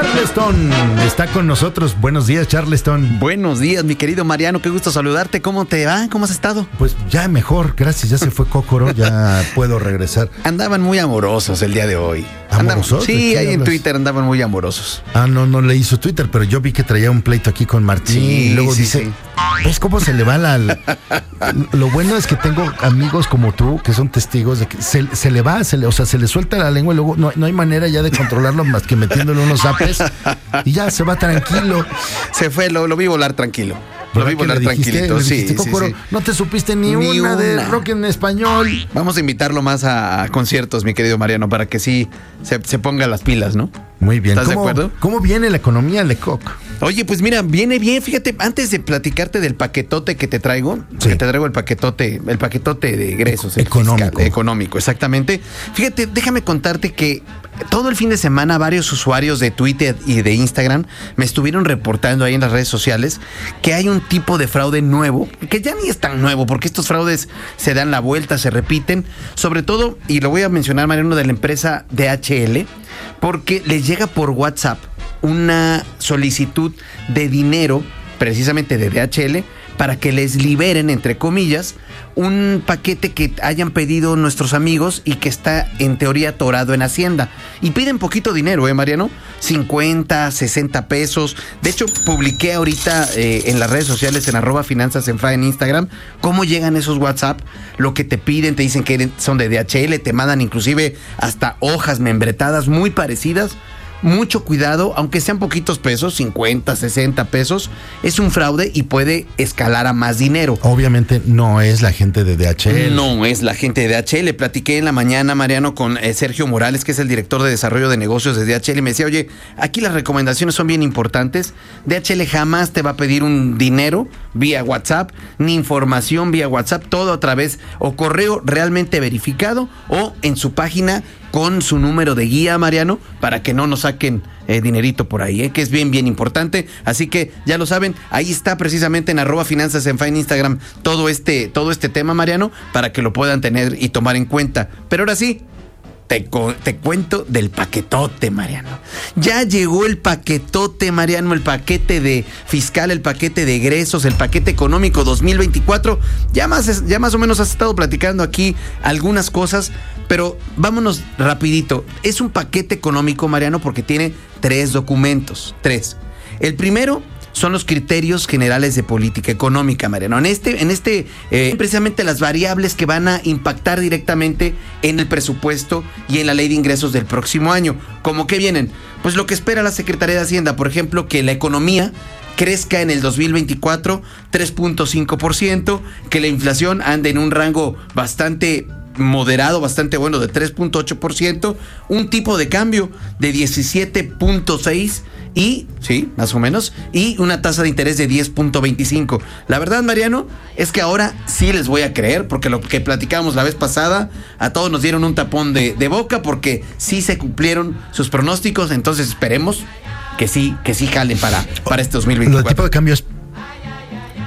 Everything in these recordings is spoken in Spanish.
Charleston está con nosotros. Buenos días, Charleston. Buenos días, mi querido Mariano. Qué gusto saludarte. ¿Cómo te va? ¿Cómo has estado? Pues ya mejor, gracias. Ya se fue Cócoro, ya puedo regresar. Andaban muy amorosos el día de hoy. ¿Amorosos? sí, ahí en Twitter andaban muy amorosos. Ah, no, no leí su Twitter, pero yo vi que traía un pleito aquí con Martín Sí, y luego sí, dice, sí. ¿ves cómo se le va la... la- Lo bueno es que tengo amigos como tú que son testigos de que se, se le va, se le, o sea, se le suelta la lengua y luego no, no hay manera ya de controlarlo más que metiéndole unos zapes y ya se va tranquilo. Se fue, lo, lo vi volar tranquilo. Lo vi ¿Verdad que volar tranquilito. Sí, dijiste, sí, "Cócoro, sí. No te supiste ni, Ni una, de rock en español. Vamos a invitarlo más a, a conciertos, mi querido Mariano, para que sí se, se ponga las pilas, ¿no? Muy bien. ¿Estás de ¿Cómo, acuerdo? ¿Cómo viene la economía Lecoq? Oye, pues mira, viene bien. Fíjate, antes de platicarte del paquetote que te traigo, Sí. que te traigo el paquetote, el paquetote de egresos. el Económico. fiscal, económico, exactamente. Fíjate, déjame contarte que todo el fin de semana varios usuarios de Twitter y de Instagram me estuvieron reportando ahí en las redes sociales que hay un tipo de fraude nuevo, que ya ni es tan nuevo, porque estos fraudes se dan la vuelta, se repiten, sobre todo, y lo voy a mencionar, Mariano, de la empresa DHL, porque les llega por WhatsApp una solicitud de dinero, precisamente de DHL, para que les liberen, entre comillas, un paquete que hayan pedido nuestros amigos y que está en teoría atorado en Hacienda. Y piden poquito dinero, ¿eh, Mariano? 50, 60 pesos. De hecho, publiqué ahorita eh, en las redes sociales, en arroba finanzas en en Instagram, cómo llegan esos WhatsApp, lo que te piden, te dicen que son de DHL, te mandan inclusive hasta hojas membretadas muy parecidas mucho cuidado, aunque sean poquitos pesos, 50, 60 pesos, es un fraude y puede escalar a más dinero. Obviamente no es la gente de DHL. No es la gente de DHL. Platiqué en la mañana, Mariano, con eh, Sergio Morales, que es el director de desarrollo de negocios de DHL, y me decía, oye, aquí las recomendaciones son bien importantes. DHL jamás te va a pedir un dinero vía WhatsApp, ni información vía WhatsApp, todo a través o correo realmente verificado o en su página con su número de guía, Mariano, para que no nos saquen eh, dinerito por ahí, eh, que es bien, bien importante. Así que ya lo saben, ahí está precisamente en arroba finanzas en en Instagram todo este, todo este tema, Mariano, para que lo puedan tener y tomar en cuenta. Pero ahora sí, te, cuento del paquetote, Mariano. Ya llegó el paquetote, Mariano, el paquete de fiscal, el paquete de egresos, el paquete económico 2024. Ya más, ya más o menos has estado platicando aquí algunas cosas, pero vámonos rapidito. Es un paquete económico, Mariano, porque tiene tres documentos. Tres. El primero son los criterios generales de política económica, Mariano. En este, en este, eh, precisamente las variables que van a impactar directamente en el presupuesto y en la ley de ingresos del próximo año. ¿Cómo que vienen? Pues lo que espera la Secretaría de Hacienda, por ejemplo, que la economía crezca en el 2024 3.5%, que la inflación ande en un rango bastante moderado, bastante bueno de 3.8%, un tipo de cambio de 17.6 y, sí, más o menos, y una tasa de interés de 10.25. La verdad, Mariano, es que ahora sí les voy a creer, porque lo que platicamos la vez pasada, a todos nos dieron un tapón de, de boca, porque sí se cumplieron sus pronósticos, entonces esperemos que sí, que sí jalen para, para este ¿El 2024. tipo de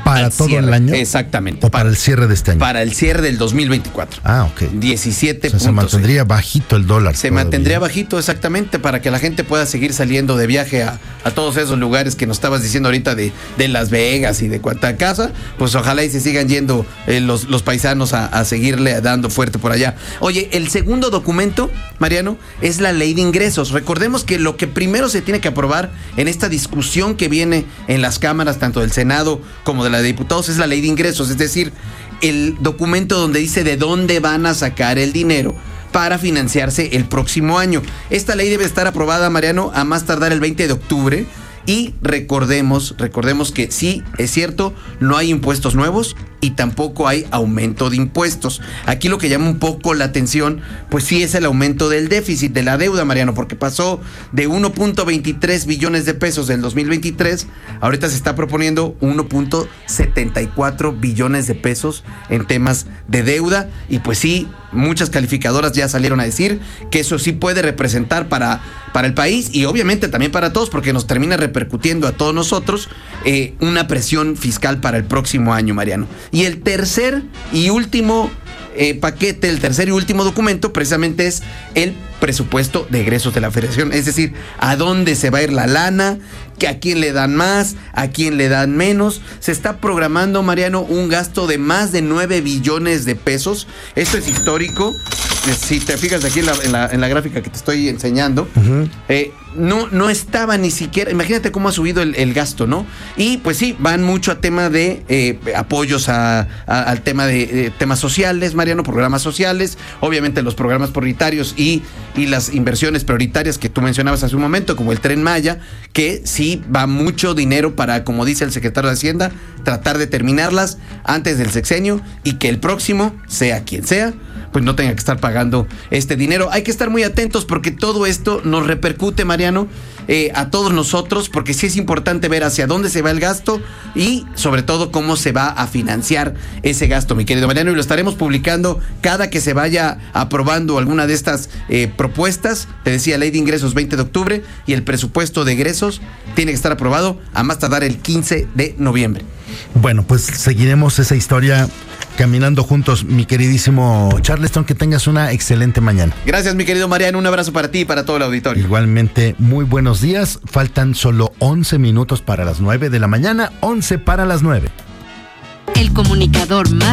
para todo cierre, el año? Exactamente. ¿O para el cierre de este año? Para el cierre del 2024. Ah, ok. 17 O sea, se mantendría bajito el dólar. Se todavía. mantendría bajito exactamente para que la gente pueda seguir saliendo de viaje a, a todos esos lugares que nos estabas diciendo ahorita de, de Las Vegas y de cuanta casa. Pues ojalá y se sigan yendo eh, los, los paisanos a, a seguirle dando fuerte por allá. Oye, el segundo documento, Mariano, es la ley de ingresos. Recordemos que lo que primero se tiene que aprobar en esta discusión que viene en las cámaras, tanto del Senado como de la de diputados, es la ley de ingresos. Es decir, el documento donde dice de dónde van a sacar el dinero para financiarse el próximo año. Esta ley debe estar aprobada, Mariano, a más tardar el 20 de octubre. Y recordemos, recordemos que sí, es cierto, no hay impuestos nuevos y tampoco hay aumento de impuestos. Aquí lo que llama un poco la atención, pues sí es el aumento del déficit, de la deuda, Mariano, porque pasó de 1.23 billones de pesos del 2023, ahorita se está proponiendo 1.74 billones de pesos en temas de deuda y pues sí, muchas calificadoras ya salieron a decir que eso sí puede representar para, para el país y obviamente también para todos porque nos termina repercutiendo a todos nosotros eh, una presión fiscal para el próximo año, Mariano. Y el tercer y último eh, paquete, el tercer y último documento, precisamente es el presupuesto de egresos de la federación. Es decir, a dónde se va a ir la lana, que a quién le dan más, a quién le dan menos. Se está programando, Mariano, un gasto de más de 9 billones de pesos. Esto es histórico. Eh, Si te fijas aquí en la, en la- en la gráfica que te estoy enseñando, eh, no, no estaba ni siquiera, imagínate cómo ha subido el, el gasto, ¿no? Y pues sí, van mucho a tema de eh, apoyos a- a- al tema de eh, temas sociales, Mariano, programas sociales, obviamente los programas prioritarios y, y las inversiones prioritarias que tú mencionabas hace un momento, como el tren Maya, que sí va mucho dinero para, como dice el secretario de Hacienda, tratar de terminarlas antes del sexenio y que el próximo, sea quien sea, pues no tenga que estar pagando este dinero. Hay que estar muy atentos porque todo esto nos repercute, Mariano, eh, a todos nosotros, porque sí es importante ver hacia dónde se va el gasto y sobre todo cómo se va a financiar ese gasto, mi querido Mariano, y lo estaremos publicando cada que se vaya aprobando alguna de estas eh, propuestas. Te decía, ley de ingresos 20 de octubre y el presupuesto de egresos tiene que estar aprobado a más tardar el 15 de noviembre. Bueno, pues seguiremos esa historia caminando juntos, mi queridísimo Charleston. Que tengas una excelente mañana. Gracias, mi querido Mariano. Un abrazo para ti y para todo el auditorio. Igualmente, muy buenos días. Faltan solo 11 minutos para las 9 de la mañana, 11 para las 9. El comunicador más